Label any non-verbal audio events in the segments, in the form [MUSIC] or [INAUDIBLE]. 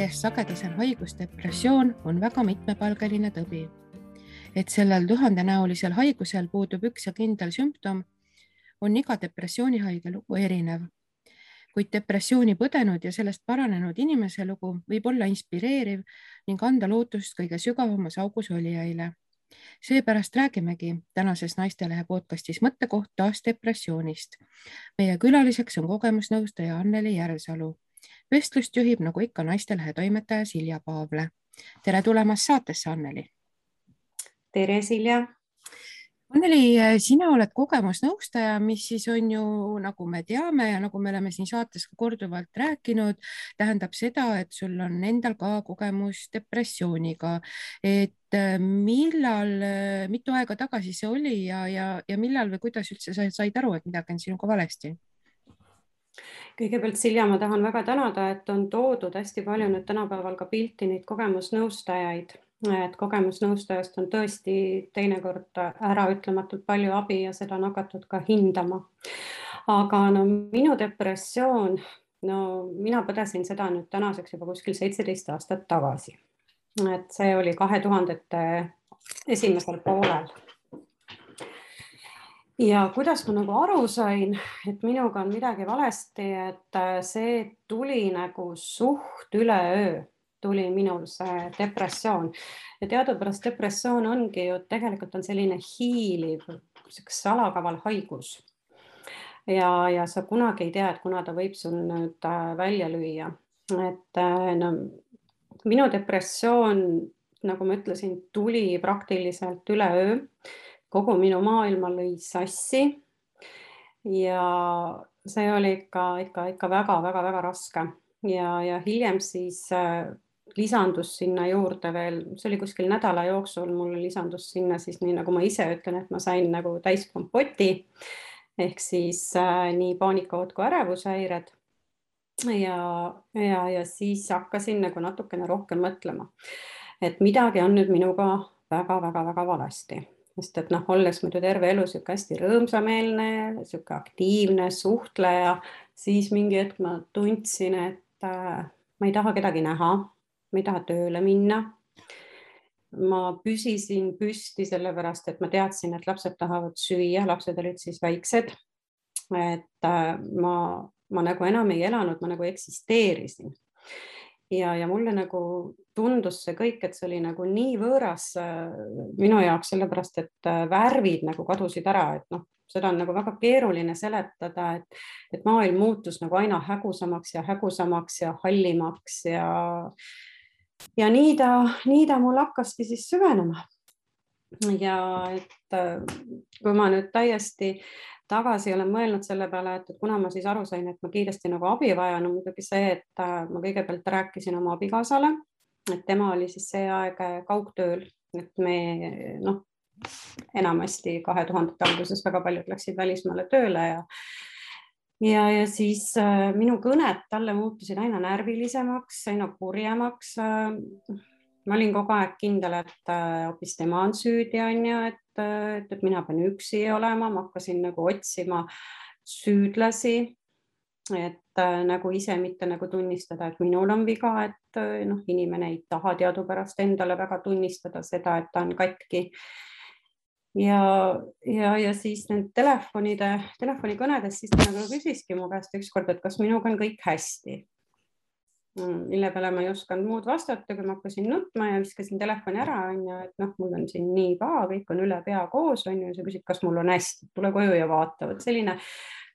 järjest sagedasem haigus, depressioon on väga mitmepalgeline tõbi. et sellel tuhandenäolisel haigusel puudub üks ja kindel sümptom, on iga depressioonihaige lugu erinev. kuid depressiooni põdenud ja sellest paranenud inimese lugu võib olla inspireeriv ning anda lootust kõige sügavamas augus olijaile seepärast räägimegi tänases Naistelehe podcastis mõttekoht taas depressioonist. meie külaliseks on kogemusnõustaja Anneli Järvsalu. Vestlust juhib nagu ikka Naistelehe toimetaja Silja Paavle. tere tulemast saatesse, Anneli. tere, Silja Anneli, sina oled kogemusnõustaja, mis siis on ju, nagu me teame ja nagu me oleme siin saates ka korduvalt rääkinud, tähendab seda, et sul on endal ka kogemus depressiooniga. et äh, millal, äh, mitu aega tagasi see oli ja, ja, ja millal või kuidas üldse sa said aru, et midagi on sinuga valesti? Kõigepealt Silja, ma tahan väga tänada, et on toodud hästi palju nüüd tänapäeval ka pilti neid kogemusnõustajaid et kogemusnõustajast on tõesti teinekord äraütlematult palju abi ja seda on hakatud ka hindama. aga no minu depressioon, no mina põdesin seda nüüd tänaseks juba kuskil seitseteist aastat tagasi. et see oli kahe tuhandete esimesel poolel. Ja kuidas ma nagu aru sain, et minuga on midagi valesti, et see tuli nagu suht üleöö tuli minul see depressioon ja teadupärast depressioon ongi ju tegelikult on selline hiiliv, sihuke salakaval haigus. ja, ja sa kunagi ei tea, et kuna ta võib sul nüüd äh, välja lüüa, et äh, no minu depressioon, nagu ma ütlesin, tuli praktiliselt üleöö. Kogu minu maailma lõi sassi. ja see oli ikka, ikka, ikka väga-väga-väga raske ja, ja hiljem siis äh, lisandus sinna juurde veel, see oli kuskil nädala jooksul, mul lisandus sinna siis nii nagu ma ise ütlen, et ma sain nagu täiskompoti ehk siis äh, nii paanikaoot kui ärevushäired. ja, ja, ja siis hakkasin nagu natukene rohkem mõtlema, et midagi on nüüd minuga väga-väga-väga valesti sest et noh, olles muidu terve elu sihuke hästi rõõmsameelne, sihuke aktiivne suhtleja, siis mingi hetk ma tundsin, et äh, ma ei taha kedagi näha, ma ei taha tööle minna. ma püsisin püsti sellepärast, et ma teadsin, et lapsed tahavad süüa, lapsed olid siis väiksed. et äh, ma, ma nagu enam ei elanud, ma nagu eksisteerisin ja, ja mulle nagu tundus see kõik, et see oli nagu nii võõras äh, minu jaoks, sellepärast et äh, värvid nagu kadusid ära, et noh, seda on nagu väga keeruline seletada, et, et maailm muutus nagu aina hägusamaks ja hägusamaks ja hallimaks ja ja nii ta, nii ta mul hakkaski siis süvenema. ja et äh, kui ma nüüd täiesti tagasi olen mõelnud selle peale, et, et kuna ma siis aru sain, et ma kiiresti nagu abi vajan, on muidugi see, et äh, ma kõigepealt rääkisin oma abikaasale, et tema oli siis see aeg kaugtööl, et me noh, enamasti kahe tuhandete alguses väga paljud läksid välismaale tööle ja ja, ja siis äh, minu kõned talle muutusid aina närvilisemaks, aina kurjemaks äh,. Ma olin kogu aeg kindel, et äh, hoopis tema on süüdi, on ju, et, äh, et, et mina pean üksi olema, ma hakkasin nagu otsima süüdlasi. et äh, nagu ise mitte nagu tunnistada, et minul on viga, et noh, inimene ei taha teadupärast endale väga tunnistada seda, et ta on katki ja, ja, ja siis need telefonide, telefonikõnedes, siis ta nagu küsiski mu käest ükskord, et kas minuga on kõik hästi. Mm, mille peale ma ei osanud muud vastata, kui ma hakkasin nutma ja viskasin telefoni ära, onju, et noh, mul on siin nii paha, kõik on üle pea koos, onju, sa küsid, kas mul on hästi, tule koju ja vaata, vot selline,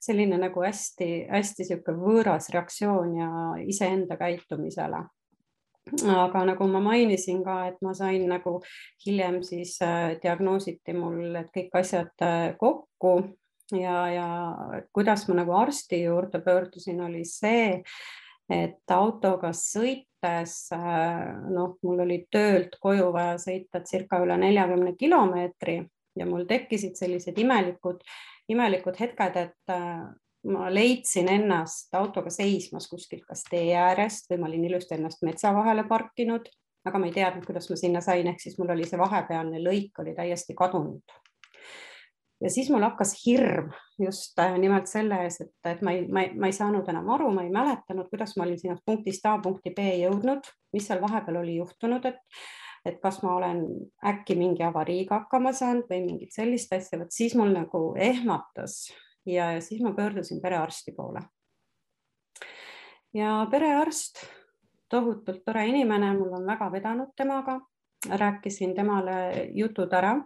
selline nagu hästi-hästi sihuke võõras reaktsioon ja iseenda käitumisele. Aga nagu ma mainisin ka, et ma sain nagu hiljem siis äh, diagnoositi mul, kõik asjad äh, kokku ja, ja kuidas ma nagu arsti juurde pöördusin, oli see, et autoga sõites, äh, noh, mul oli töölt koju vaja sõita circa üle neljakümne kilomeetri ja mul tekkisid sellised imelikud, imelikud hetked, et ma leidsin ennast autoga seismas kuskilt kas tee äärest või ma olin ilusti ennast metsa vahele parkinud, aga ma ei teadnud, kuidas ma sinna sain, ehk siis mul oli see vahepealne lõik oli täiesti kadunud. Ja siis mul hakkas hirm just äh, nimelt selle ees, et, et ma ei, ma ei, ma ei saanud enam aru, ma ei mäletanud, kuidas ma olin sinna punktist A punkti B jõudnud, mis seal vahepeal oli juhtunud, et et kas ma olen äkki mingi avariiga hakkama saanud või mingit sellist asja, vot siis mul nagu ehmatas ja, ja siis ma pöördusin perearsti poole. ja perearst, tohutult tore inimene, mul on väga vedanud temaga, rääkisin temale jutud ära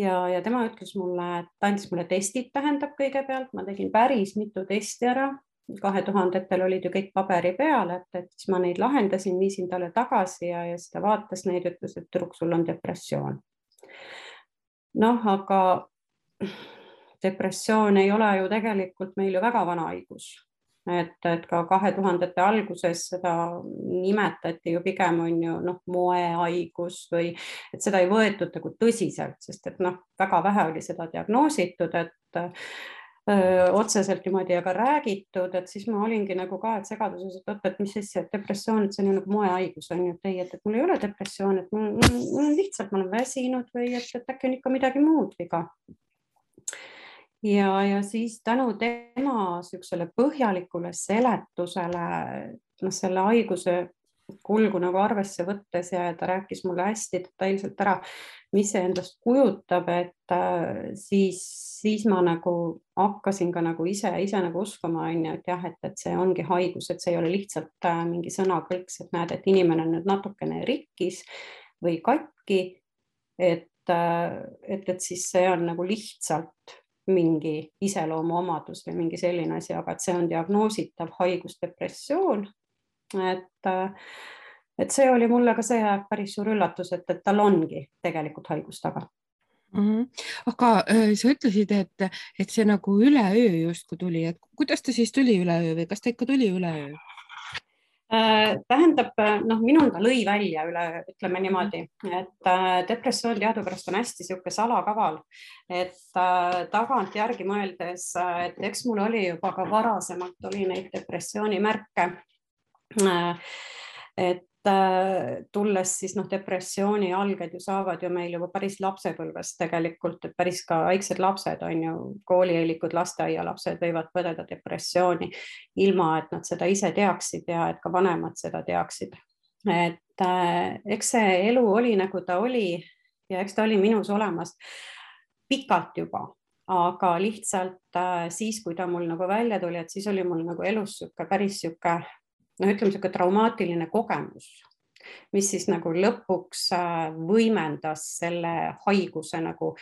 ja, ja tema ütles mulle, et ta andis mulle testid, tähendab kõigepealt, ma tegin päris mitu testi ära, kahe tuhandetel olid ju kõik paberi peal, et, et siis ma neid lahendasin, viisin talle tagasi ja, ja siis ta vaatas neid, ütles, et tüdruk, sul on depressioon. noh, aga depressioon ei ole ju tegelikult meil ju väga vana haigus et, et ka kahe tuhandete alguses seda nimetati ju pigem on ju noh, moehaigus või et seda ei võetud nagu tõsiselt, sest et noh, väga vähe oli seda diagnoositud, et öö, otseselt niimoodi aga räägitud, et siis ma olingi nagu ka et segaduses, et oot, et mis asja, et depressioon, et see on ju nagu moehaigus on ju, et ei, et, mul ei ole depressioon, et mul, mul on lihtsalt, ma olen väsinud või et, et äkki on ikka midagi muud viga ja, ja siis tänu tema niisugusele põhjalikule seletusele, noh, selle haiguse kulgu nagu arvesse võttes ja ta rääkis mulle hästi detailselt ära, mis see endast kujutab, et äh, siis, siis ma nagu hakkasin ka nagu ise, ise nagu uskuma, on ju, et jah, et, et see ongi haigus, et see ei ole lihtsalt äh, mingi sõnakõlks, et näed, et inimene on nüüd natukene rikkis või katki. et, äh, et, et siis see on nagu lihtsalt mingi iseloomuomadus või mingi selline asi, aga et see on diagnoositav haigus, depressioon. et, et see oli mulle ka see päris suur üllatus, et, et tal ongi tegelikult haigus taga mm. -hmm. aga äh, sa ütlesid, et, et see nagu üleöö justkui tuli, et kuidas ta siis tuli üleöö või kas ta ikka tuli üleöö? Äh, tähendab, äh, noh, minul ta lõi välja üle, ütleme niimoodi, et äh, depressioon teadupärast on hästi niisugune salakaval, et tagantjärgi mõeldes, et eks mul oli juba ka varasemalt oli neid depressiooni märke. et tulles siis noh, depressiooni alged ju saavad ju meil juba päris lapsepõlves tegelikult, et päris ka väiksed lapsed on ju, koolieelikud, lasteaialapsed võivad põdeda depressiooni ilma, et nad seda ise teaksid ja et ka vanemad seda teaksid. et äh, eks see elu oli nagu ta oli ja eks ta oli minus olemas pikalt juba, aga lihtsalt äh, siis, kui ta mul nagu välja tuli, et siis oli mul nagu elus niisugune päris niisugune noh, ütleme niisugune traumaatiline kogemus, mis siis nagu lõpuks äh, võimendas selle haiguse nagu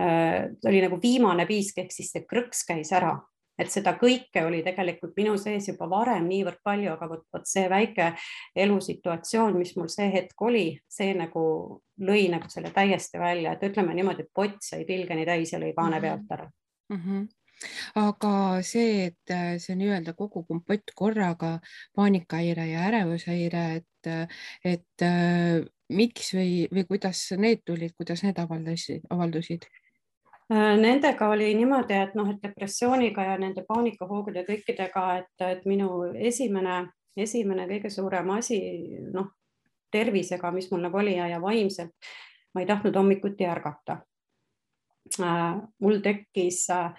äh,, oli nagu viimane piisk ehk siis see krõks käis ära, et seda kõike oli tegelikult minu sees juba varem niivõrd palju, aga vot, vot see väike elusituatsioon, mis mul see hetk oli, see nagu lõi nagu selle täiesti välja, et ütleme niimoodi, et pott sai pilgeni täis ja lõi kaane mhm. pealt ära mm. -hmm aga see, et äh, see nii-öelda kogu kompott korraga, paanikahäire ja ärevushäire, et, et äh, miks või, või kuidas need tulid, kuidas need avaldasid, avaldusid? Äh, nendega oli niimoodi, et noh, et depressiooniga ja nende paanikahoogude kõikidega, et, et minu esimene, esimene kõige suurem asi, noh, tervisega, mis mul nagu oli ja, ja vaimselt, ma ei tahtnud hommikuti ärgata. mul tekkis äh,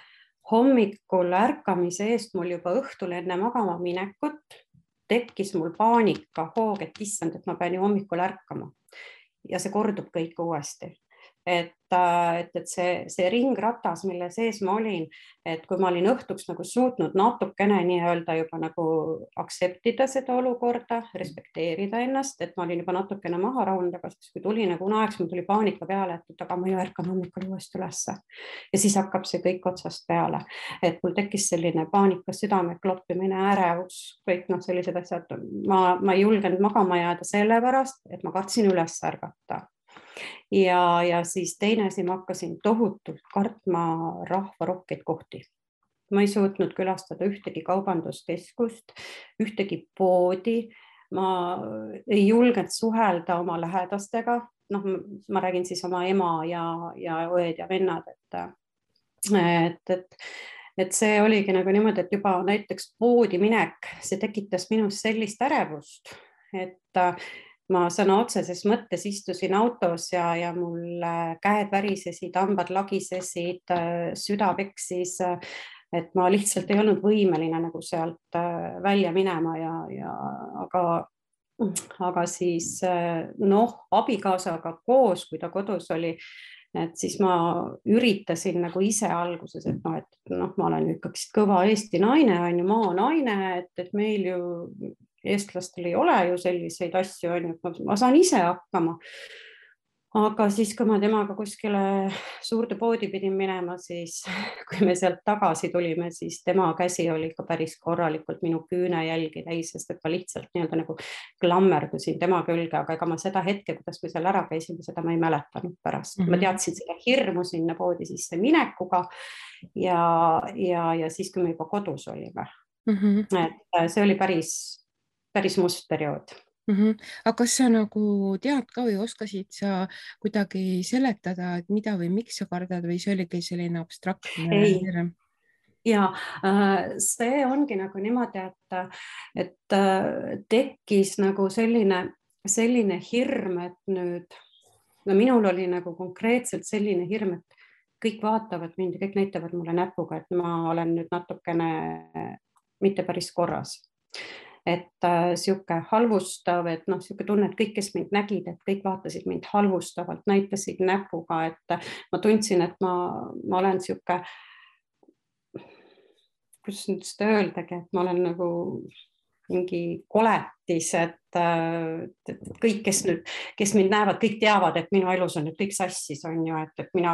hommikul ärkamise eest mul juba õhtul enne magama minekut tekkis mul paanika, hoog, et issand, et ma pean ju hommikul ärkama. ja see kordub kõik uuesti et, äh, et, et see, see ringratas, mille sees ma olin, et kui ma olin õhtuks nagu suutnud natukene nii-öelda juba nagu aktseptida seda olukorda, respekteerida ennast, et ma olin juba natukene maha rahunenud, aga siis kui tuli nagu uneaeg, siis mul tuli paanika peale, et aga ma ju ärkan hommikul uuesti ülesse. ja siis hakkab see kõik otsast peale, et mul tekkis selline paanika, südame kloppimine, ärevus, kõik noh, sellised asjad. ma, ma ei julgenud magama jääda sellepärast, et ma kartsin üles ärgata ja, ja siis teine asi, ma hakkasin tohutult kartma rahvarohkeid kohti. ma ei suutnud külastada ühtegi kaubanduskeskust, ühtegi poodi, ma ei julgenud suhelda oma lähedastega, noh, ma räägin siis oma ema ja, ja õed ja vennad, et, et, et et see oligi nagu niimoodi, et juba näiteks poodi minek, see tekitas minus sellist ärevust, et ma sõna otseses mõttes istusin autos ja, ja mul äh, käed värisesid, hambad lagisesid, äh, süda peksis. et ma lihtsalt ei olnud võimeline nagu sealt välja minema ja, ja aga, aga siis noh, abikaasaga koos, kui ta kodus oli et siis ma üritasin nagu ise alguses, et noh, et noh, ma olen ikkagi kõva Eesti naine, on ju, maanaine, et, et meil ju eestlastel ei ole ju selliseid asju, on ju, et ma saan ise hakkama aga siis, kui ma temaga kuskile suurde poodi pidin minema, siis [LAUGHS] kui me sealt tagasi tulime, siis tema käsi oli ikka päris korralikult minu küünejälgi täis, sest et ma lihtsalt nii-öelda nagu klammerdusin tema külge, aga ega ma seda hetke, kuidas me seal ära käisime, seda ma ei mäletanud pärast mm. -hmm. ma mhm. teadsin seda hirmu sinna poodi sisse minekuga ja, ja, ja siis, kui me juba kodus olime mm. -hmm. et see oli päris, päris must periood mm. -hmm. aga kas sa nagu tead ka või oskasid sa kuidagi seletada, et mida või miks sa kardad või see oligi selline abstraktne hirm? ja äh, see ongi nagu niimoodi, et, et äh, tekkis nagu selline, selline hirm, et nüüd no minul oli nagu konkreetselt selline hirm, et kõik vaatavad mind ja kõik näitavad mulle näpuga, et ma olen nüüd natukene mitte päris korras et äh, sihuke halvustav, et noh, sihuke tunne, et kõik, kes mind nägid, et kõik vaatasid mind halvustavalt, näitasid näpuga, et ma tundsin, et ma, ma olen sihuke, kuidas nüüd seda öeldagi, et ma olen nagu mingi koletis, et, et kõik, kes nüüd, kes mind näevad, kõik teavad, et minu elus on nüüd kõik sassis, on ju, et, et mina,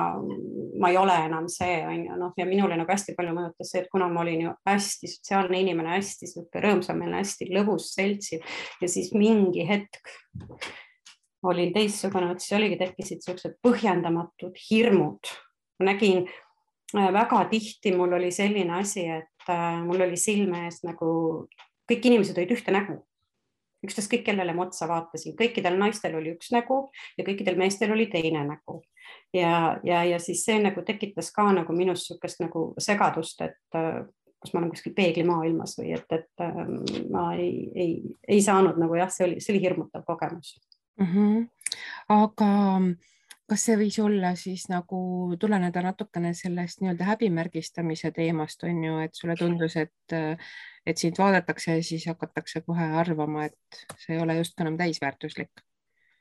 ma ei ole enam see, on ju, noh, ja minule nagu hästi palju mõjutas see, et kuna ma olin ju hästi sotsiaalne inimene, hästi sihuke rõõmsameelne, hästi lõbus seltsil ja siis mingi hetk olin teistsugune, vot siis oligi, tekkisid siuksed põhjendamatud hirmud. ma nägin äh, väga tihti, mul oli selline asi, et äh, mul oli silme ees nagu kõik inimesed olid ühte nägu. ükstaskõik, kellele ma otsa vaatasin, kõikidel naistel oli üks nägu ja kõikidel meestel oli teine nägu. ja, ja, ja siis see nagu tekitas ka nagu minus niisugust nagu segadust, et äh, kas ma olen kuskil peeglimaailmas või et, et äh, ma ei, ei, ei saanud nagu jah, see oli, see oli hirmutav kogemus mm. -hmm. aga kas see võis olla siis nagu tuleneda natukene sellest nii-öelda häbimärgistamise teemast on ju, et sulle tundus, et, et sind vaadatakse ja siis hakatakse kohe arvama, et see ei ole justkui enam täisväärtuslik?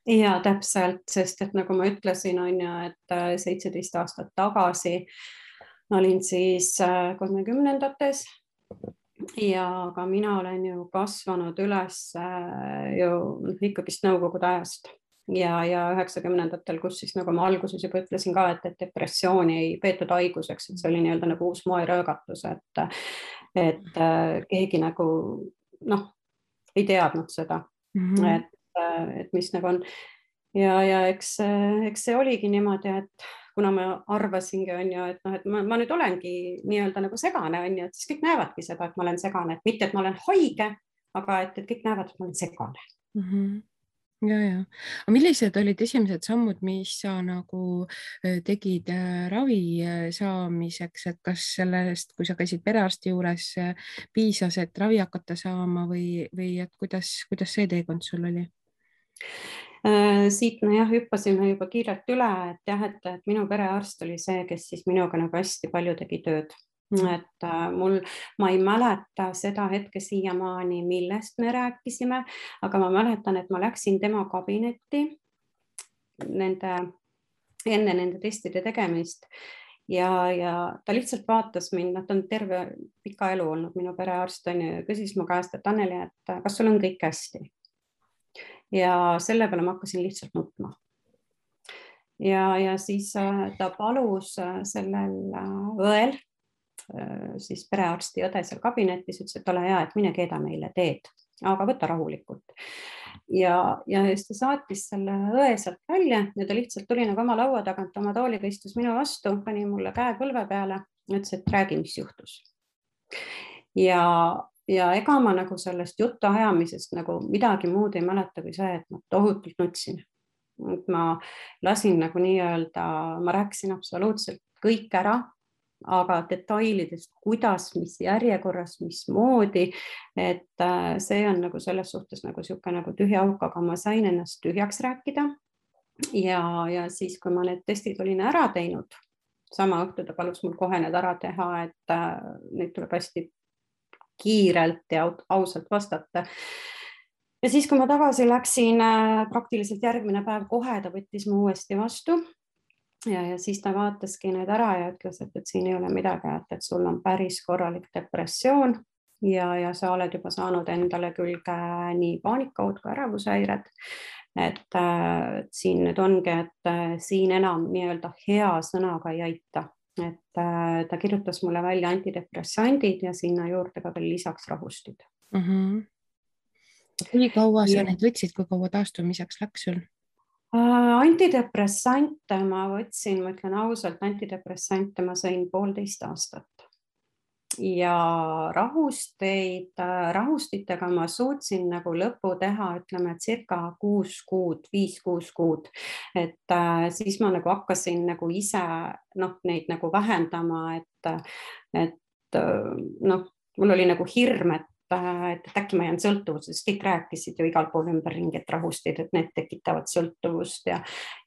ja täpselt, sest et nagu ma ütlesin, on ju, et äh, seitseteist aastat tagasi olin siis äh, kolmekümnendates ja ka mina olen ju kasvanud üles äh, ju ikkagist nõukogude ajast ja, ja üheksakümnendatel, kus siis nagu ma alguses juba ütlesin ka, et, et depressiooni ei peetud haiguseks, et see oli nii-öelda nagu uus moerõõgatus, et, et äh, keegi nagu noh, ei teadnud seda. Mm, -hmm. et, äh, et mis nagu on. Ja, ja eks, eks see oligi niimoodi, et kuna ma arvasingi, on ju, et noh, et ma, ma nüüd olengi nii-öelda nagu segane, on ju, et siis kõik näevadki seda, et ma olen segane, et mitte, et ma olen haige, aga et, et kõik näevad, et ma olen segane. Mm. -hmm ja, ja, aga millised olid esimesed sammud, mis sa nagu tegid ravi saamiseks, et kas sellest, kui sa käisid perearsti juures, piisas, et ravi hakata saama või, või et kuidas, kuidas see teekond sul oli? siit me jah, hüppasime juba kiirelt üle, et jah, et, minu perearst oli see, kes siis minuga nagu hästi palju tegi tööd. Et äh, mul, ma ei mäleta seda hetke siiamaani, millest me rääkisime, aga ma mäletan, et ma läksin tema kabinetti nende, enne nende testide tegemist ja, ja ta lihtsalt vaatas mind, noh, ta on terve pika elu olnud minu perearst on ju, küsis mu käest, et Anneli, et kas sul on kõik hästi. ja selle peale ma hakkasin lihtsalt nutma ja, ja siis äh, ta palus äh, sellel õel Äh, siis perearsti õde seal kabinetis ütles, et ole hea, et mine keeda meile teed, aga võta rahulikult. ja, ja siis ta saatis selle õe sealt välja ja ta lihtsalt tuli nagu oma laua tagant oma tooliga, istus minu vastu, pani mulle käe põlve peale, ütles, et räägi, mis juhtus. ja, ja ega ma nagu sellest jutuajamisest nagu midagi muud ei mäleta kui see, et ma tohutult nutsin. ma lasin nagu nii-öelda, ma rääkisin absoluutselt kõik ära aga detailidest, kuidas, mis järjekorras, mismoodi, et äh, see on nagu selles suhtes nagu niisugune nagu tühi auk, aga ma sain ennast tühjaks rääkida. ja, ja siis, kui ma need testid olin ära teinud, sama õhtu ta palus mul kohe need ära teha, et äh, neid tuleb hästi kiirelt ja ausalt vastata ja siis, kui ma tagasi läksin, äh, praktiliselt järgmine päev kohe ta võttis mu uuesti vastu ja, ja siis ta vaataski need ära ja ütles, et, et siin ei ole midagi, et, et sul on päris korralik depressioon ja, ja sa oled juba saanud endale külge nii paanikaud kui ärevushäired. et äh, siin nüüd ongi, et äh, siin enam nii-öelda hea sõnaga ei aita, et äh, ta kirjutas mulle välja antidepressandid ja sinna juurde ka veel lisaks rahustid mm. -hmm. kui kaua sa ja. neid võtsid, kui kaua taastumiseks läks sul? Äh, antidepressante ma võtsin, ma ütlen ausalt, antidepressante ma sõin poolteist aastat. Ja rahusteid, äh, rahustitega ma suutsin nagu lõpu teha, ütleme circa kuus kuud, viis-kuus kuud, et äh, siis ma nagu hakkasin nagu ise noh, neid nagu vähendama, et, et äh, noh, mul oli nagu hirm, et et, et äkki ma jään sõltuvusest, kõik rääkisid ju igal pool ümberringi, et rahustid, et need tekitavad sõltuvust ja,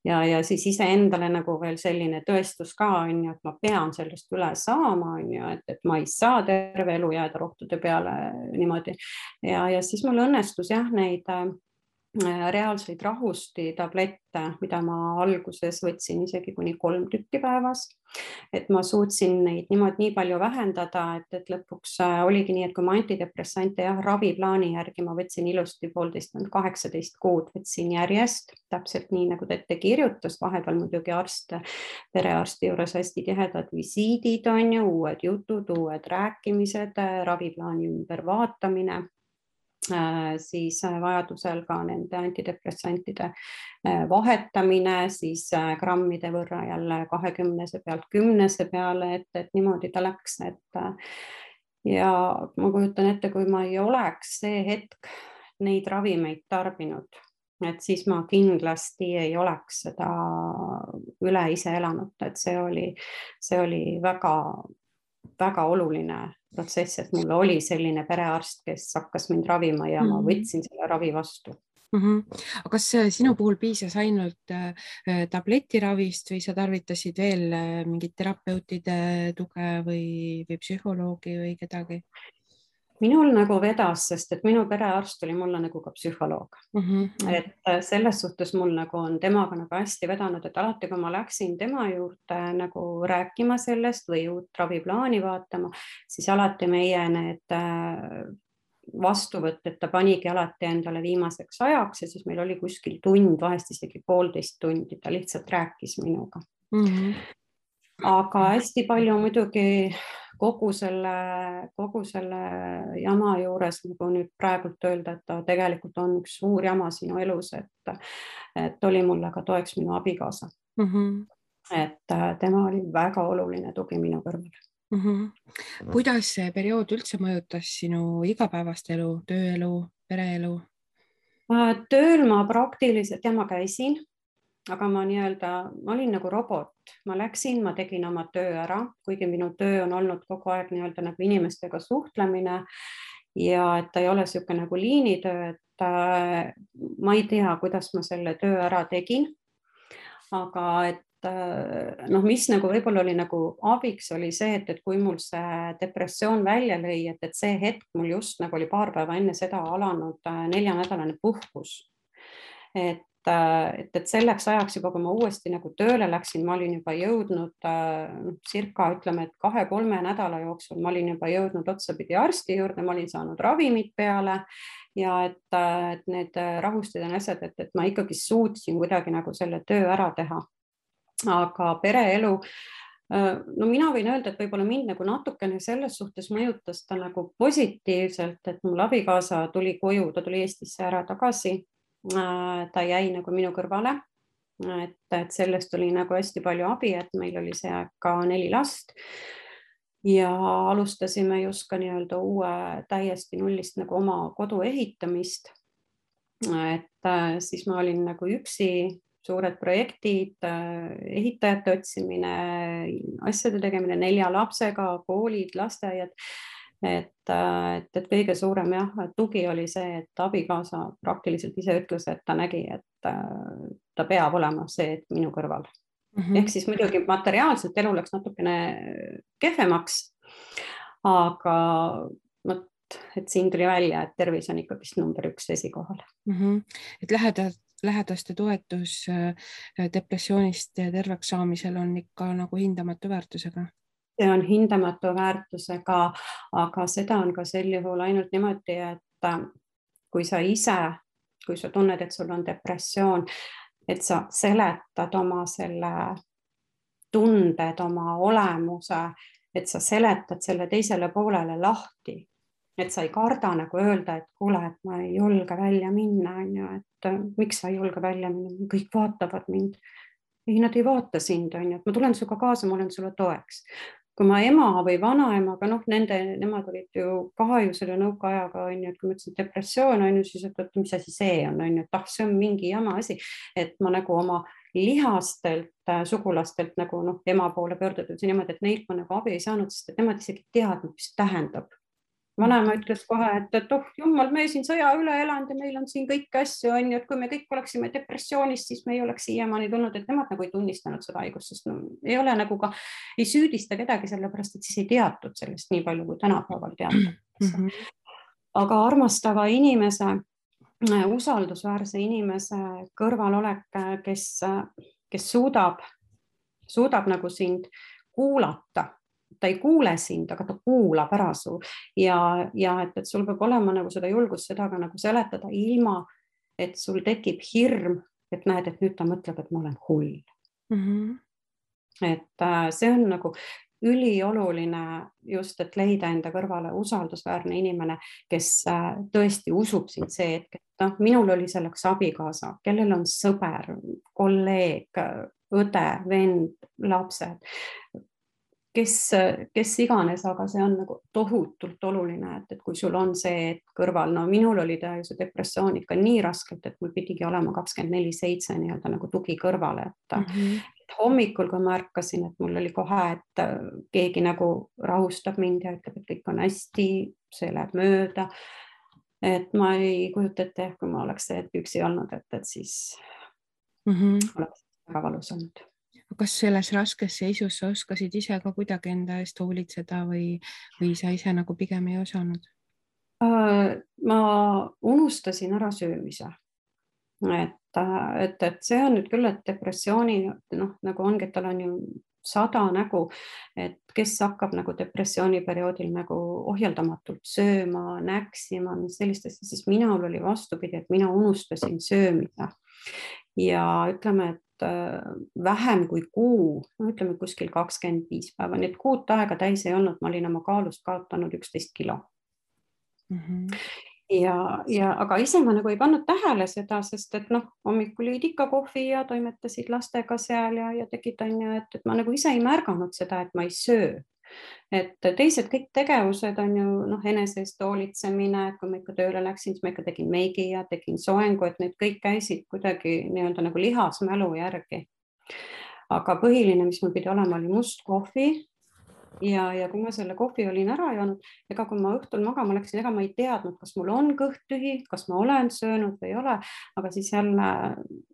ja, ja siis iseendale nagu veel selline tõestus ka on ju, et ma pean sellest üle saama, on ju, et, et ma ei saa terve elu jääda rohtude peale niimoodi. ja, ja siis mul õnnestus jah, neid Äh, reaalseid rahustitablette, mida ma alguses võtsin isegi kuni kolm tükki päevas. et ma suutsin neid niimoodi nii palju vähendada, et, et lõpuks äh, oligi nii, et kui ma antidepressante jah, raviplaani järgi ma võtsin ilusti poolteist, kaheksateist kuud võtsin järjest, täpselt nii nagu ta ette kirjutas, vahepeal muidugi arst, perearsti juures hästi tihedad visiidid on ju, uued jutud, uued rääkimised, raviplaani ümbervaatamine Äh, siis äh, vajadusel ka nende antidepressantide äh, vahetamine, siis grammide võrra jälle kahekümnese pealt kümnese peale, et, et niimoodi ta läks, et ja ma kujutan ette, kui ma ei oleks see hetk neid ravimeid tarbinud, et siis ma kindlasti ei oleks seda üle ise elanud, et see oli, see oli väga väga oluline protsess, et mul oli selline perearst, kes hakkas mind ravima ja mm -hmm. ma mhm. võtsin selle ravi vastu mm. -hmm. aga kas äh, sinu puhul piisas ainult äh, tabletiravist või sa tarvitasid veel äh, mingit terapeutide tuge või, või psühholoogi või kedagi? Minul nagu vedas, sest et minu perearst oli mulle nagu ka psühholoog mm. -hmm. et äh, selles suhtes mul nagu on temaga nagu hästi vedanud, et alati, kui ma läksin tema juurde nagu rääkima sellest või uut raviplaani vaatama, siis alati meie need äh, vastuvõtted ta panigi alati endale viimaseks ajaks ja siis meil oli kuskil tund, vahest isegi poolteist tundi, ta lihtsalt rääkis minuga mm. -hmm. aga hästi palju muidugi kogu selle, kogu selle jama juures nagu nüüd praegult öelda, et ta tegelikult on üks suur jama sinu elus, et, et oli mulle ka toeks minu abikaasa mm. -hmm. et äh, tema oli väga oluline tugi minu kõrval mm. -hmm. kuidas see periood üldse mõjutas sinu igapäevast elu, tööelu, pereelu? Äh, tööl ma praktiliselt ja ma käisin aga ma nii-öelda, ma olin nagu robot, ma läksin, ma tegin oma töö ära, kuigi minu töö on olnud kogu aeg nii-öelda nagu inimestega suhtlemine ja et ta ei ole niisugune nagu liinitöö, et äh, ma ei tea, kuidas ma selle töö ära tegin. aga et äh, noh, mis nagu võib-olla oli nagu abiks, oli see, et, et kui mul see depressioon välja lõi, et, et see hetk mul just nagu oli paar päeva enne seda alanud äh, neljanädalane puhkus et et, et selleks ajaks juba, kui ma uuesti nagu tööle läksin, ma olin juba jõudnud äh, circa ütleme, et kahe-kolme nädala jooksul ma olin juba jõudnud otsapidi arsti juurde, ma olin saanud ravimid peale ja et, äh, et need rahustid ja asjad, et, et ma ikkagi suutsin kuidagi nagu selle töö ära teha. aga pereelu äh, no mina võin öelda, et võib-olla mind nagu natukene selles suhtes mõjutas ta nagu positiivselt, et mul abikaasa tuli koju, ta tuli Eestisse ära tagasi Äh, ta jäi nagu minu kõrvale. et, et sellest oli nagu hästi palju abi, et meil oli see aeg ka neli last. ja alustasime just ka nii-öelda uue täiesti nullist nagu oma kodu ehitamist. et äh, siis ma olin nagu üksi suured projektid, ehitajate otsimine, asjade tegemine nelja lapsega, koolid, lasteaiad et, et, et kõige suurem jah, tugi oli see, et abikaasa praktiliselt ise ütles, et ta nägi, et ta peab olema see, minu kõrval mm. -hmm. ehk siis muidugi materiaalselt elu läks natukene kehvemaks. aga vot, et siin tuli välja, et tervis on ikkagist number üks esikohal mm. -hmm. et lähedal, lähedaste toetus depressioonist terveks saamisel on ikka nagu hindamatu väärtusega on hindamatu väärtusega, aga seda on ka sel juhul ainult niimoodi, et äh, kui sa ise, kui sa tunned, et sul on depressioon, et sa seletad oma selle tunded, oma olemuse, et sa seletad selle teisele poolele lahti, et sa ei karda nagu öelda, et kuule, et ma ei julge välja minna, on ju, et äh, miks sa ei julge välja minna, kõik vaatavad mind. Ei, nad ei vaata sind, on ju, et ma tulen sinuga kaasa, ma olen sulle toeks kui ma ema või vanaemaga, noh, nende, nemad olid ju ka ju selle nõukaajaga on ju, et kui ma ütlesin depressioon on ju, siis et oota, mis asi see on, on ju, et ah, see on mingi jama asi, et ma nagu oma lihastelt äh, sugulastelt nagu noh, ema poole pöörduda niimoodi, et neilt ma nagu abi ei saanud, sest et nemad isegi teadnud, mis tähendab vanaema ütles kohe, et, et oh jumal, me siin sõja üle elanud ja meil on siin kõiki asju, on ju, et kui me kõik oleksime depressioonis, siis me ei oleks siiamaani tulnud, et nemad nagu ei tunnistanud seda haigust, sest no, ei ole nagu ka, ei süüdista kedagi, sellepärast et siis ei teatud sellest nii palju, kui tänapäeval teatakse mm. -hmm. aga armastava inimese, usaldusväärse inimese kõrvalolek, kes, kes suudab, suudab nagu sind kuulata ta ei kuule sind, aga ta kuulab ära su ja, ja et, et sul peab olema nagu seda julgust seda ka nagu seletada ilma, et sul tekib hirm, et näed, et nüüd ta mõtleb, et ma olen hull mm. -hmm. et äh, see on nagu ülioluline just, et leida enda kõrvale usaldusväärne inimene, kes äh, tõesti usub sind see hetk, et noh, minul oli selleks abikaasa, kellel on sõber, kolleeg, õde, vend, lapsed, kes, kes iganes, aga see on nagu tohutult oluline, et, et kui sul on see kõrval, no minul oli ta ju see depressioon ikka nii raskelt, et mul pidigi olema kakskümmend neli seitse nii-öelda nagu tugi kõrvale, et mm, -hmm. et hommikul, kui ma ärkasin, et mul oli kohe, et keegi nagu rahustab mind ja ütleb, et kõik on hästi, see läheb mööda. et ma ei kujuta ette, kui ma oleks see hetk üksi olnud, et, et siis mm -hmm. oleks väga valus olnud kas selles raskes seisus sa oskasid ise ka kuidagi enda eest hoolitseda või, või sa ise nagu pigem ei osanud? Äh, ma unustasin ära söömise. et, et, et see on nüüd küll, et depressiooni noh, nagu ongi, et tal on ju sada nägu, et kes hakkab nagu depressiooniperioodil nagu ohjeldamatult sööma, näksima, sellist asja, siis minul oli vastupidi, et mina unustasin söömise ja ütleme, et Äh, vähem kui kuu, no ütleme kuskil kakskümmend viis päeva, nii et kuut aega täis ei olnud, ma olin oma kaalust kaotanud üksteist kilo mm. -hmm. ja, ja aga ise ma nagu ei pannud tähele seda, sest et noh, hommikul jõid ikka kohvi ja toimetasid lastega seal ja, ja tegid onju, et, et ma nagu ise ei märganud seda, et ma ei söö et teised kõik tegevused on ju noh, enese eest hoolitsemine, et kui ma ikka tööle läksin, siis ma ikka tegin meigi ja tegin soengu, et need kõik käisid kuidagi nii-öelda nagu lihasmälu järgi. aga põhiline, mis mul pidi olema, oli must kohvi ja, ja kui ma selle kohvi olin ära joonud, ega kui ma õhtul magama läksin, ega ma ei teadnud, kas mul on kõht tühi, kas ma olen söönud või ei ole, aga siis jälle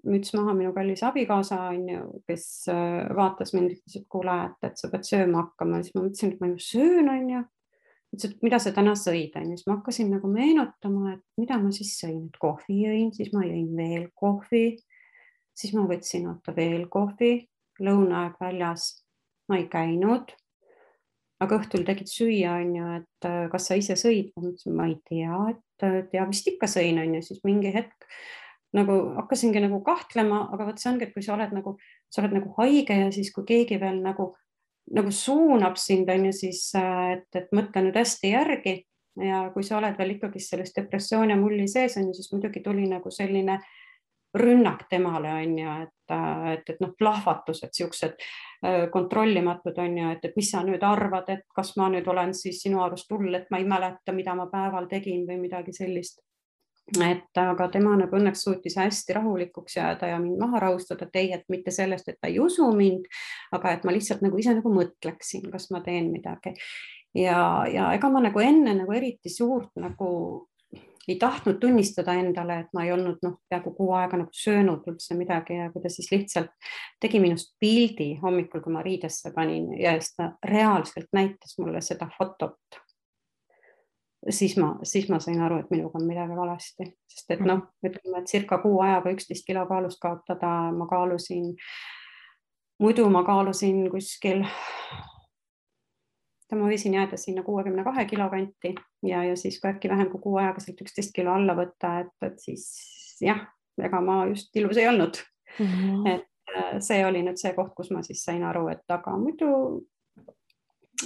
müts maha minu kallis abikaasa on ju, kes äh, vaatas mind, ütles, et kuule, et, et sa pead sööma hakkama, siis ma mõtlesin, et ma ju söön, on ju. Ütles, et mida sa täna sõid, on ju, siis ma hakkasin nagu meenutama, et mida ma siis sõin, et kohvi jõin, siis ma jõin veel kohvi, siis ma võtsin oota veel kohvi, lõunaaeg väljas ma ei käinud, aga õhtul tegid süüa, on ju, et äh, kas sa ise sõid? ma mõtlesin, ma ei tea, et ja vist ikka sõin, on ju, siis mingi hetk nagu hakkasingi nagu kahtlema, aga vot see ongi, et kui sa oled nagu, sa oled nagu haige ja siis, kui keegi veel nagu, nagu suunab sind, on ju, siis äh, et, et mõtle nüüd hästi järgi ja kui sa oled veel ikkagi selles depressiooni mulli sees, on ju, siis muidugi tuli nagu selline äh, rünnak temale on ju, et, et, et noh, plahvatused, siuksed äh, kontrollimatud on ju, et, et mis sa nüüd arvad, et kas ma nüüd olen siis sinu arust hull, et ma ei mäleta, mida ma päeval tegin või midagi sellist. et aga tema nagu õnneks suutis hästi rahulikuks jääda ja mind maha rahustada, et ei, et mitte sellest, et ta ei usu mind, aga et ma lihtsalt nagu ise nagu mõtleksin, kas ma teen midagi. ja, ja ega ma nagu enne nagu eriti suurt nagu ei tahtnud tunnistada endale, et ma ei olnud noh, peaaegu kuu aega nagu söönud üldse midagi ja kui ta siis lihtsalt tegi minust pildi hommikul, kui ma riidesse panin ja siis ta reaalselt näitas mulle seda fotot. siis ma, siis ma sain aru, et minuga on midagi valesti, sest et noh, ütleme, et circa kuu ajaga üksteist kilo kaalust kaotada, ma kaalusin, muidu ma kaalusin kuskil ma võisin jääda sinna kuuekümne kahe kilo kanti ja, ja siis kui äkki vähem kui kuu ajaga sealt üksteist kilo alla võtta, et, et siis jah, ega ma just ilus ei olnud mm. -hmm. et äh, see oli nüüd see koht, kus ma siis sain aru, et aga muidu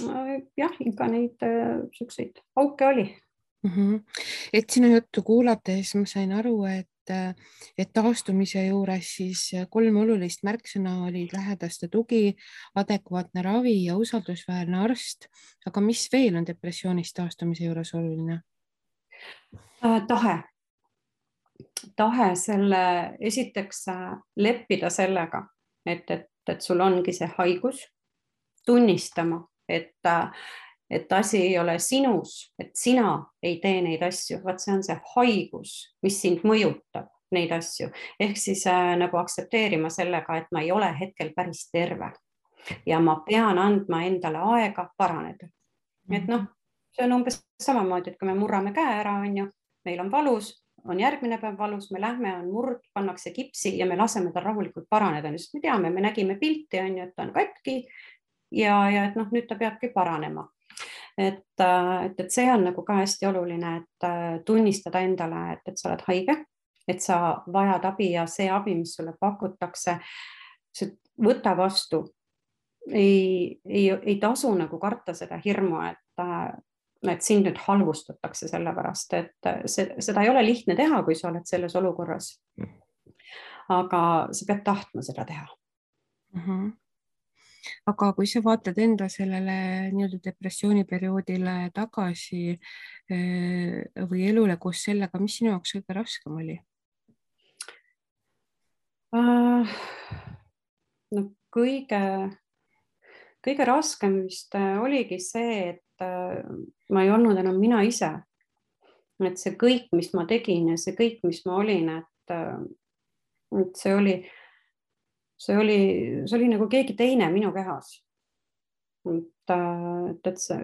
äh, jah, ikka neid äh, siukseid auke oli mm. -hmm. et sinu juttu kuulates ma sain aru, et et taastumise juures siis kolm olulist märksõna olid lähedaste tugi, adekvaatne ravi ja usaldusväärne arst. aga mis veel on depressioonist taastumise juures oluline? Äh, tahe, tahe selle, esiteks äh, leppida sellega, et, et, et sul ongi see haigus, tunnistama, et äh, et asi ei ole sinus, et sina ei tee neid asju, vaat see on see haigus, mis sind mõjutab neid asju, ehk siis äh, nagu aktsepteerima sellega, et ma ei ole hetkel päris terve. Ja ma pean andma endale aega paraneda. et noh, see on umbes samamoodi, et kui me murrame käe ära, on ju, meil on valus, on järgmine päev valus, me lähme, on murd, pannakse kipsi ja me laseme tal rahulikult paraneda, sest me teame, me nägime pilti, on ju, et ta on katki ja, ja et noh, nüüd ta peabki paranema et, äh, et, et see on nagu ka hästi oluline, et äh, tunnistada endale, et, et sa oled haige, et sa vajad abi ja see abi, mis sulle pakutakse, võta vastu. ei, ei, ei tasu nagu karta seda hirmu, et, äh, et sind nüüd halvustatakse sellepärast, et see, seda ei ole lihtne teha, kui sa oled selles olukorras. aga sa pead tahtma seda teha mm. -hmm aga kui sa vaatad enda sellele nii-öelda depressiooniperioodile tagasi eh, või elule koos sellega, mis sinu jaoks kõige raskem oli uh,? no kõige, kõige raskem vist äh, oligi see, et uh, ma ei olnud enam mina ise. et see kõik, mis ma tegin ja see kõik, mis ma olin, et, et see oli see oli, see oli nagu keegi teine minu kehas. et, et, see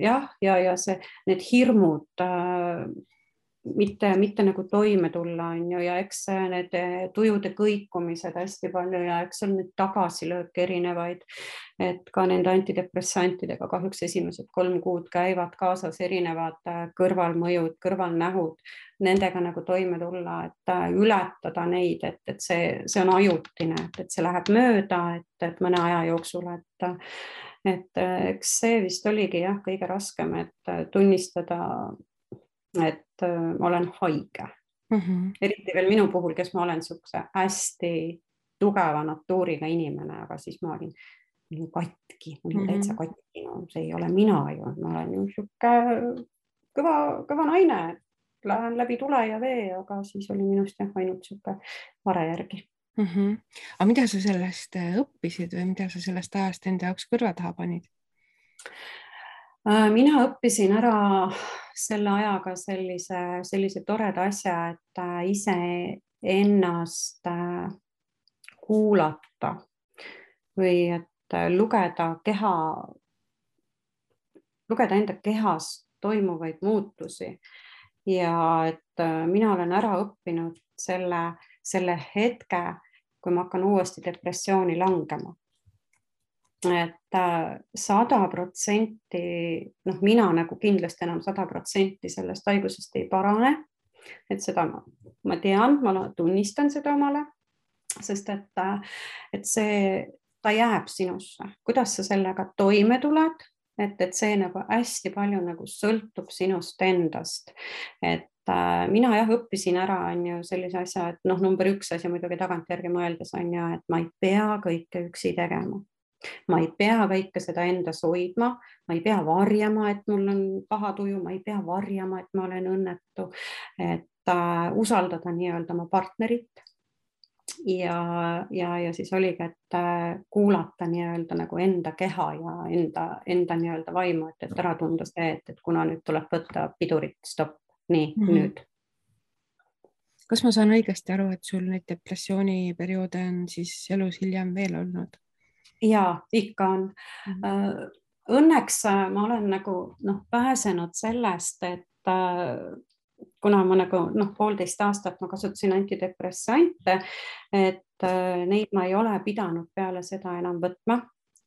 jah, ja, ja see, need hirmud äh, mitte, mitte nagu toime tulla, on ju, ja eks need tujude kõikumised hästi palju ja eks seal neid tagasilööke erinevaid, et ka nende antidepressantidega kahjuks esimesed kolm kuud käivad kaasas erinevad äh, kõrvalmõjud, kõrvalnähud, nendega nagu toime tulla, et äh, ületada neid, et, et see, see on ajutine, et, see läheb mööda, et, et mõne aja jooksul, et et eks see vist oligi jah, kõige raskem, et tunnistada et äh, ma olen haige mm. -hmm. eriti veel minu puhul, kes ma olen niisuguse hästi tugeva natuuriga inimene, aga siis ma olin, olin katki, ma olin mm -hmm. täitsa katki, no see ei ole mina ju, ma olen ju niisugune kõva, kõva naine, lähen läbi tule ja vee, aga siis oli minust jah, ainult niisugune vare järgi mm. -hmm. aga mida sa sellest äh, õppisid või mida sa sellest ajast enda jaoks kõrva taha panid? Äh, mina õppisin ära selle ajaga sellise, sellise toreda asja, et äh, iseennast äh, kuulata või et lugeda keha, lugeda enda kehas toimuvaid muutusi. Ja et mina olen ära õppinud selle, selle hetke, kui ma hakkan uuesti depressiooni langema et äh, sada protsenti, noh, mina nagu kindlasti enam sada protsenti sellest haigusest ei parane. et seda ma, ma tean, ma tunnistan seda omale, sest et, äh, et see, ta jääb sinusse, kuidas sa sellega toime tuled, et, et see nagu hästi palju nagu sõltub sinust endast, et äh, mina jah, õppisin ära, on ju sellise asja, et noh, number üks asi muidugi tagantjärgi mõeldes on ju, et ma ei pea kõike üksi tegema ma ei pea kõike seda endas hoidma, ma ei pea varjama, et mul on paha tuju, ma ei pea varjama, et ma olen õnnetu. et äh, usaldada nii-öelda oma partnerit ja, ja, ja siis oligi, et äh, kuulata nii-öelda nagu enda keha ja enda, enda nii-öelda vaimu, et, et ära tunda see, et, et kuna nüüd tuleb võtta pidurit, stopp, nii mm -hmm. nüüd. kas ma saan õigesti aru, et sul neid depressiooniperioode on siis elus hiljem veel olnud? Ja ikka on mm. -hmm. Õnneks äh, ma olen nagu noh, pääsenud sellest, et kuna ma nagu noh, poolteist aastat ma kasutasin antidepressante, et äh, neid ma ei ole pidanud peale seda enam võtma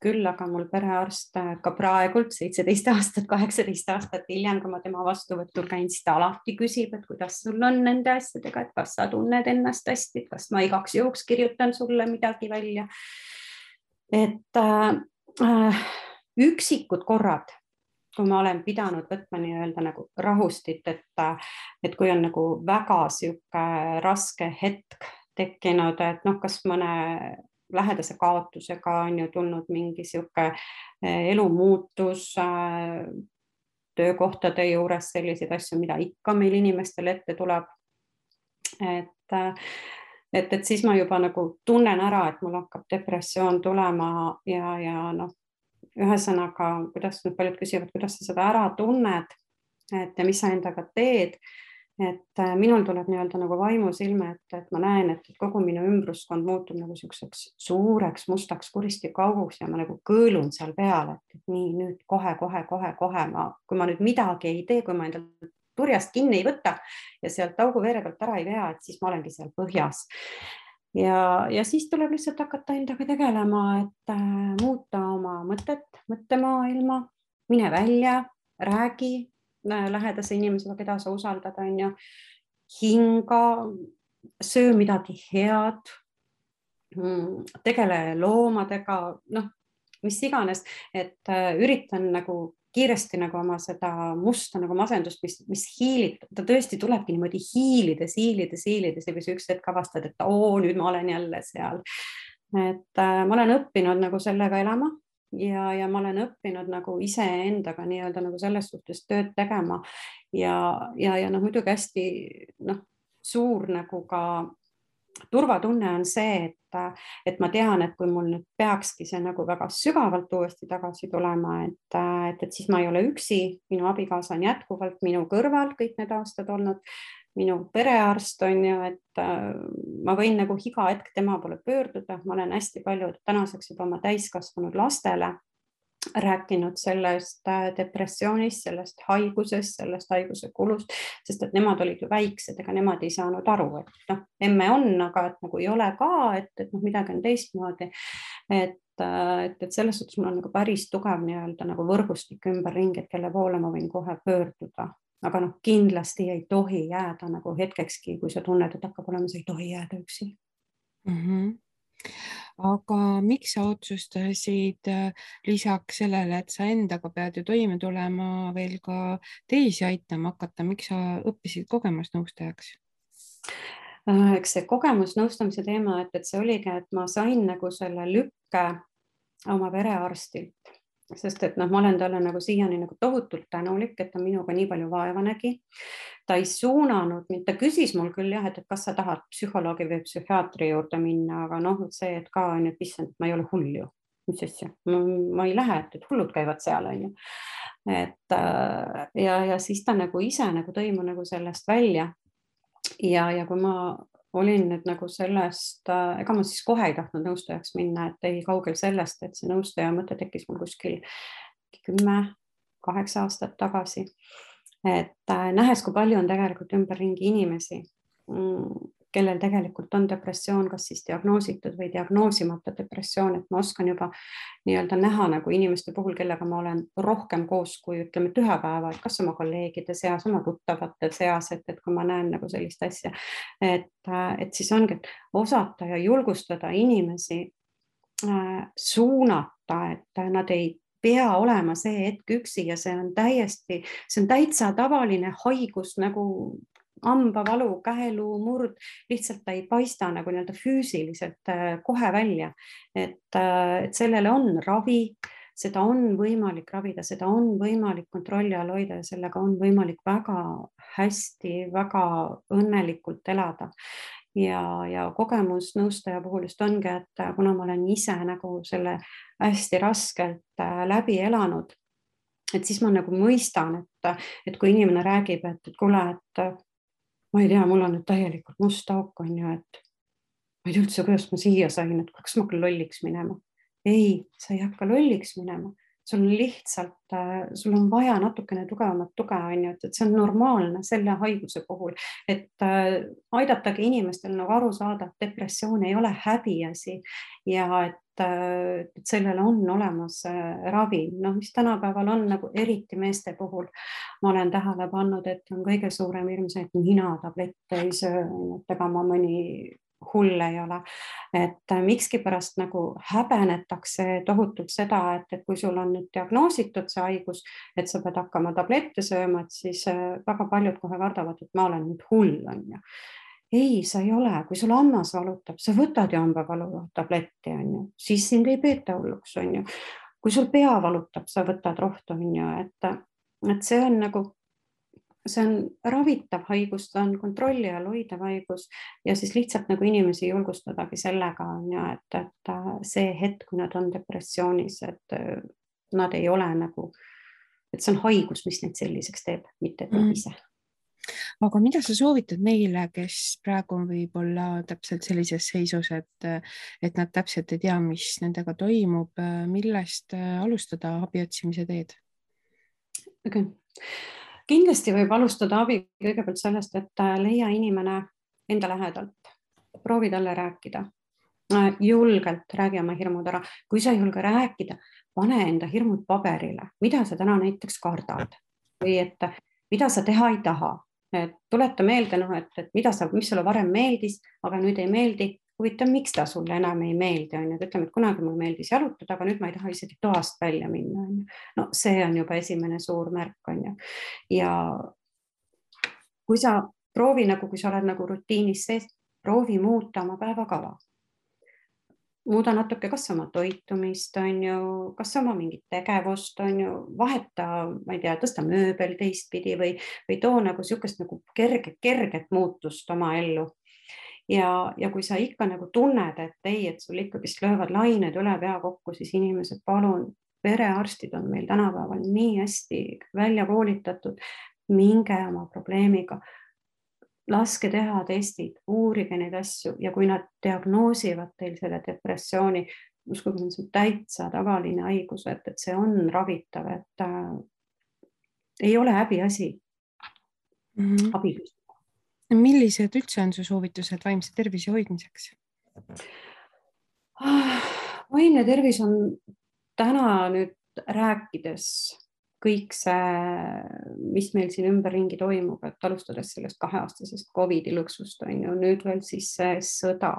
küll aga mul perearst äh, ka praegult seitseteist aastat, kaheksateist aastat hiljem, kui ma tema vastuvõtul käin, siis ta alati küsib, et kuidas sul on nende asjadega, et kas sa tunned ennast hästi, kas ma igaks juhuks kirjutan sulle midagi välja. Et äh, äh üksikud korrad kui ma olen pidanud võtma nii-öelda nagu rahustit, et, et kui on nagu väga sihuke raske hetk tekkinud, et noh, kas mõne lähedase kaotusega on ju tulnud mingi sihuke eh, elumuutus äh, töökohtade juures, selliseid asju, mida ikka meil inimestel ette tuleb. et, et, et siis ma juba nagu tunnen ära, et mul hakkab depressioon tulema ja, ja noh, ühesõnaga, kuidas nüüd paljud küsivad, kuidas sa seda ära tunned, et ja mis sa endaga teed. et äh, minul tuleb nii-öelda nagu vaimusilme ette, et ma näen, et kogu minu ümbruskond muutub nagu siukseks suureks mustaks kuristikauguks ja ma nagu kõõlun seal peal, et nii nüüd kohe-kohe-kohe-kohe ma, kui ma nüüd midagi ei tee, kui ma endal turjast kinni ei võta ja sealt auguveere pealt ära ei vea, et siis ma olengi seal põhjas. Ja, ja siis tuleb lihtsalt hakata endaga tegelema, et äh, muuta oma mõtet, mõttemaailma, mine välja, räägi äh, lähedase inimesega, keda sa usaldad, on ju, hinga, söö midagi head, mm, tegele loomadega, noh, mis iganes, et äh, üritan nagu kiiresti nagu oma seda musta nagu masendust, mis, mis hiilib, ta tõesti tulebki niimoodi hiilides, hiilides, hiilides ja kui sa üks hetk avastad, et oo, nüüd ma olen jälle seal. et äh, ma olen õppinud nagu sellega elama ja, ja ma olen õppinud nagu iseendaga nii-öelda nagu selles suhtes tööd tegema ja, ja, ja noh, muidugi hästi noh, suur nagu ka turvatunne on see, et, et ma tean, et kui mul nüüd peakski see nagu väga sügavalt uuesti tagasi tulema, et, et, et siis ma ei ole üksi, minu abikaasa on jätkuvalt minu kõrval kõik need aastad olnud, minu perearst on ju, et ma võin nagu iga hetk tema poole pöörduda, ma olen hästi palju tänaseks juba oma täiskasvanud lastele rääkinud sellest äh, depressioonist, sellest haigusest, sellest haiguse kulust, sest et nemad olid ju väiksed, ega nemad ei saanud aru, et noh, emme on, aga et nagu ei ole ka, et, et noh, midagi on teistmoodi. et, äh, et, et selles suhtes mul on nagu päris tugev nii-öelda nagu võrgustik ümberringi, et kelle poole ma võin kohe pöörduda, aga noh, kindlasti ei tohi jääda nagu hetkekski, kui sa tunned, et hakkab olema, sa ei tohi jääda üksi mm. -hmm aga miks sa otsustasid äh, lisaks sellele, et sa endaga pead ju toime tulema, veel ka teisi aitama hakata, miks sa õppisid kogemusnõustajaks? Äh, eks see kogemusnõustamise teema, et, et see oligi, et ma sain nagu selle lükke oma perearstilt sest et noh, ma olen talle nagu siiani nagu tohutult tänulik, et ta minuga nii palju vaeva nägi. ta ei suunanud mind, ta küsis mul küll jah, et, kas sa tahad psühholoogi või psühhiaatri juurde minna, aga noh, see, et ka on ju, et issand, ma ei ole hull ju, mis asja, ma ei lähe, et, hullud käivad seal on ju. et äh, ja, ja siis ta nagu ise nagu tõi mu nagu sellest välja ja, ja kui ma olin nüüd nagu sellest, äh, ega ma siis kohe ei tahtnud nõustajaks minna, et ei kaugel sellest, et see nõustaja mõte tekkis mul kuskil kümme, kaheksa aastat tagasi. et äh, nähes, kui palju on tegelikult ümberringi inimesi, mm, kellel tegelikult on depressioon, kas siis diagnoositud või diagnoosimata depressioon, et ma oskan juba nii-öelda näha nagu inimeste puhul, kellega ma olen rohkem koos kui ütleme, et ühe päeva, et kas oma kolleegide seas, oma tuttavate seas, et, et kui ma näen nagu sellist asja, et, et siis ongi, et osata ja julgustada inimesi äh, suunata, et nad ei pea olema see hetk üksi ja see on täiesti, see on täitsa tavaline haigus nagu hambavalu, käeluu murd, lihtsalt ta ei paista nagu nii-öelda füüsiliselt äh, kohe välja. äh, et sellele on ravi, seda on võimalik ravida, seda on võimalik kontrolli all hoida ja sellega on võimalik väga hästi, väga õnnelikult elada ja, ja kogemus nõustaja puhul just ongi, et kuna ma olen ise nagu selle hästi raskelt äh, läbi elanud, et siis ma nagu mõistan, et, et kui inimene räägib, et, et kuule, et ma ei tea, mul on nüüd täielikult must auk on ju, et ma ei tea üldse, kuidas ma siia sain, et kas ma hakkan lolliks minema. Ei, sa ei hakka lolliks minema, sul on lihtsalt, äh, sul on vaja natukene tugevamat tuge, on ju, et, et see on normaalne selle haiguse puhul, et äh, aidatagi inimestel nagu aru saada, et depressioon ei ole häbiasi ja et et sellel on olemas ravi, noh, mis tänapäeval on nagu eriti meeste puhul, ma olen tähele pannud, et on kõige suurem hirm see, et mina tablette ei söö, et ega ma mõni hull ei ole. et äh, mikskipärast nagu häbenetakse tohutult seda, et, et kui sul on nüüd diagnoositud see haigus, et sa pead hakkama tablette sööma, et siis äh, väga paljud kohe kardavad, et ma olen nüüd hull, on ju ei, sa ei ole, kui sul hammas valutab, sa võtad ju hambavalu tabletti, on ju, siis sind ei peeta hulluks, on ju. kui sul pea valutab, sa võtad rohtu, on ju, et, et see on nagu see on ravitav haigus, ta on kontrolli all hoidev haigus ja siis lihtsalt nagu inimesi julgustadagi sellega on ju, et, et äh, see hetk, kui nad on depressioonis, et äh, nad ei ole nagu, et see on haigus, mis neid selliseks teeb, mitte et nad mm. Aga mida sa soovitad neile, kes praegu on võib-olla täpselt sellises seisus, et, et nad täpselt ei tea, mis nendega toimub, millest alustada abi otsimise teed okay.? kindlasti võib alustada abi kõigepealt sellest, et äh, leia inimene enda lähedalt, proovi talle rääkida. Äh, julgelt räägi oma hirmud ära, kui sa ei julge rääkida, pane enda hirmud paberile, mida sa täna näiteks kardad või et mida sa teha ei taha, et tuleta meelde, noh, et, et mida sa, mis sulle varem meeldis, aga nüüd ei meeldi, huvitav, miks ta sulle enam ei meeldi, on ju, et ütleme, et kunagi mulle meeldis jalutada, aga nüüd ma ei taha isegi toast välja minna, on ju. no see on juba esimene suur märk, on ju. ja kui sa proovi nagu, kui sa oled nagu rutiinis sees, proovi muuta oma päevakava. Muuda natuke, kas oma toitumist, on ju, kas oma mingit tegevust, on ju, vaheta, ma ei tea, tõsta mööbel teistpidi või, või too nagu niisugust nagu kerget, kerget muutust oma ellu. Ja, ja kui sa ikka nagu tunned, et ei, et sul ikkagist löövad lained üle pea kokku, siis inimesed, palun, perearstid on meil tänapäeval nii hästi välja koolitatud, minge oma probleemiga, laske teha testid, uurige neid asju ja kui nad diagnoosivad teil selle depressiooni, uskuge, see on täitsa tavaline haigus, et, et see on ravitav, et äh, ei ole häbiasi mm -hmm. abi küsida millised üldse on su soovitused vaimse tervise hoidmiseks? vaimne tervis on täna nüüd rääkides kõik see, mis meil siin ümberringi toimub, et alustades sellest kaheaastasest Covidi lõksust on ju, nüüd veel siis see sõda.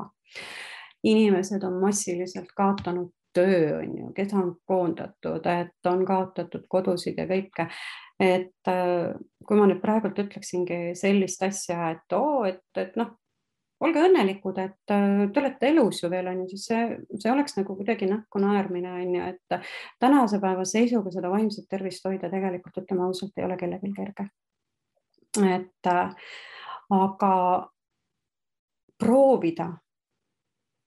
inimesed on massiliselt kaotanud töö on ju, keda on koondatud, et on kaotatud kodusid ja kõike et äh, kui ma nüüd praegult ütleksingi sellist asja, et oo, et, et noh, olge õnnelikud, et äh, te olete elus ju veel on ju, siis see, see oleks nagu kuidagi näkku naermine on ju, et tänase päeva seisuga seda vaimset tervist hoida tegelikult ütleme ausalt, ei ole kellelgi kerge. et äh, aga proovida,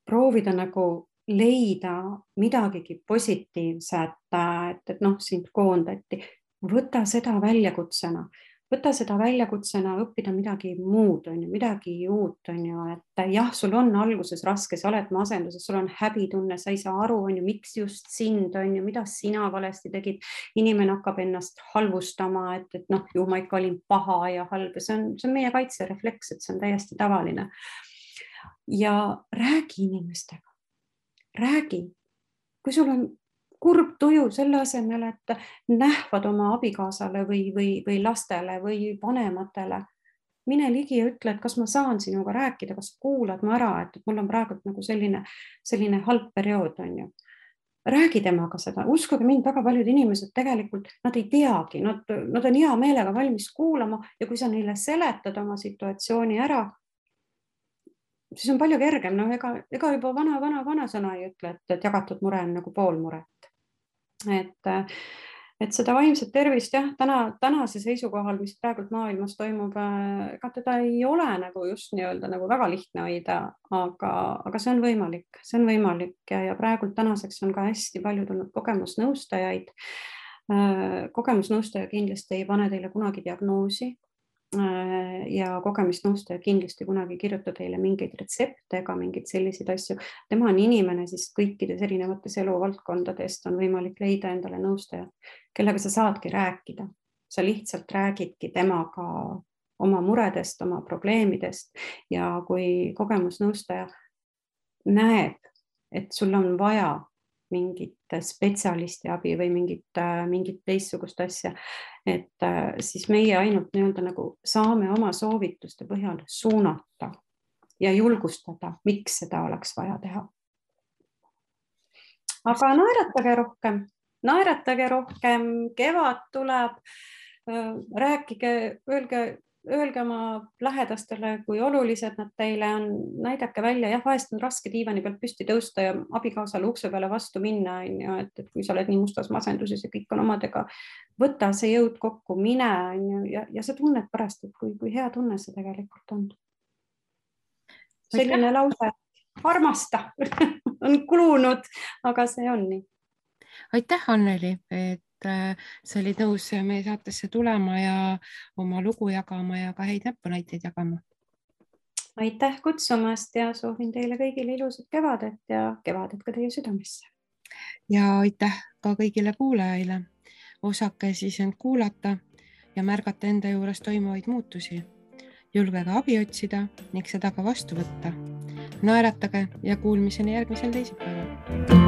proovida nagu leida midagigi positiivset, et, et noh, sind koondati, võta seda väljakutsena, võta seda väljakutsena õppida midagi muud, on ju, midagi uut, on ju, et jah, sul on alguses raske, sa oled masenduses, sul on häbitunne, sa ei saa aru, on ju, miks just sind, on ju, mida sina valesti tegid. inimene hakkab ennast halvustama, et, et noh, ju ma ikka olin paha ja halb ja see on, see on meie kaitserefleks, et see on täiesti tavaline. ja räägi inimestega, räägi, kui sul on kurb tuju selle asemel, et nähvad oma abikaasale või, või, või lastele või vanematele. mine ligi ja ütle, et kas ma saan sinuga rääkida, kas kuulad mu ära, et mul on praegult nagu selline, selline halb periood on ju. Räägi temaga seda, uskuge mind, väga paljud inimesed tegelikult, nad ei teagi, nad, nad on hea meelega valmis kuulama ja kui sa neile seletad oma situatsiooni ära, siis on palju kergem, noh, ega, ega juba vana, vana, vanasõna ei ütle, et jagatud mure on nagu pool muret et et seda vaimset tervist jah, täna, tänase seisukohal, mis praegult maailmas toimub, äh, ega teda ei ole nagu just nii-öelda nagu väga lihtne hoida, aga, aga see on võimalik, see on võimalik ja, ja praegult tänaseks on ka hästi palju tulnud kogemusnõustajaid. Äh, kogemusnõustaja kindlasti ei pane teile kunagi diagnoosi, Äh, ja kogemusnõustaja kindlasti kunagi ei kirjuta teile mingeid retsepte ega mingeid selliseid asju. tema on inimene, siis kõikides erinevates eluvaldkondadest on võimalik leida endale nõustaja, kellega sa saadki rääkida. sa lihtsalt räägidki temaga oma muredest, oma probleemidest ja kui kogemusnõustaja näeb, et sul on vaja mingit spetsialisti abi või mingit, äh, mingit teistsugust asja. et äh, siis meie ainult nii-öelda nagu saame oma soovituste põhjal suunata ja julgustada, miks seda oleks vaja teha. aga naeratage rohkem, naeratage rohkem, kevad tuleb. Äh, rääkige, öelge öelge oma lähedastele, kui olulised nad teile on, näidake välja, jah, vahest on raske diivani pealt püsti tõusta ja abikaasale ukse peale vastu minna, on ju, et, et kui sa oled nii mustas masenduses ja kõik on omadega, võta see jõud kokku, mine, on ju, ja, ja sa tunned pärast, et kui, kui hea tunne see tegelikult on. selline lause, armasta [LAUGHS] on kulunud, aga see on nii. aitäh, Anneli, et sa olid nõus meie saatesse tulema ja oma lugu jagama ja ka häid näpunäiteid jagama. aitäh kutsumast ja soovin teile kõigile ilusat kevadet ja kevadet ka teie südamesse. ja aitäh ka kõigile kuulajaile. osake siis end kuulata ja märgata enda juures toimuvaid muutusi. julgege abi otsida ning seda ka vastu võtta. naeratage ja kuulmiseni järgmisel teisipäeval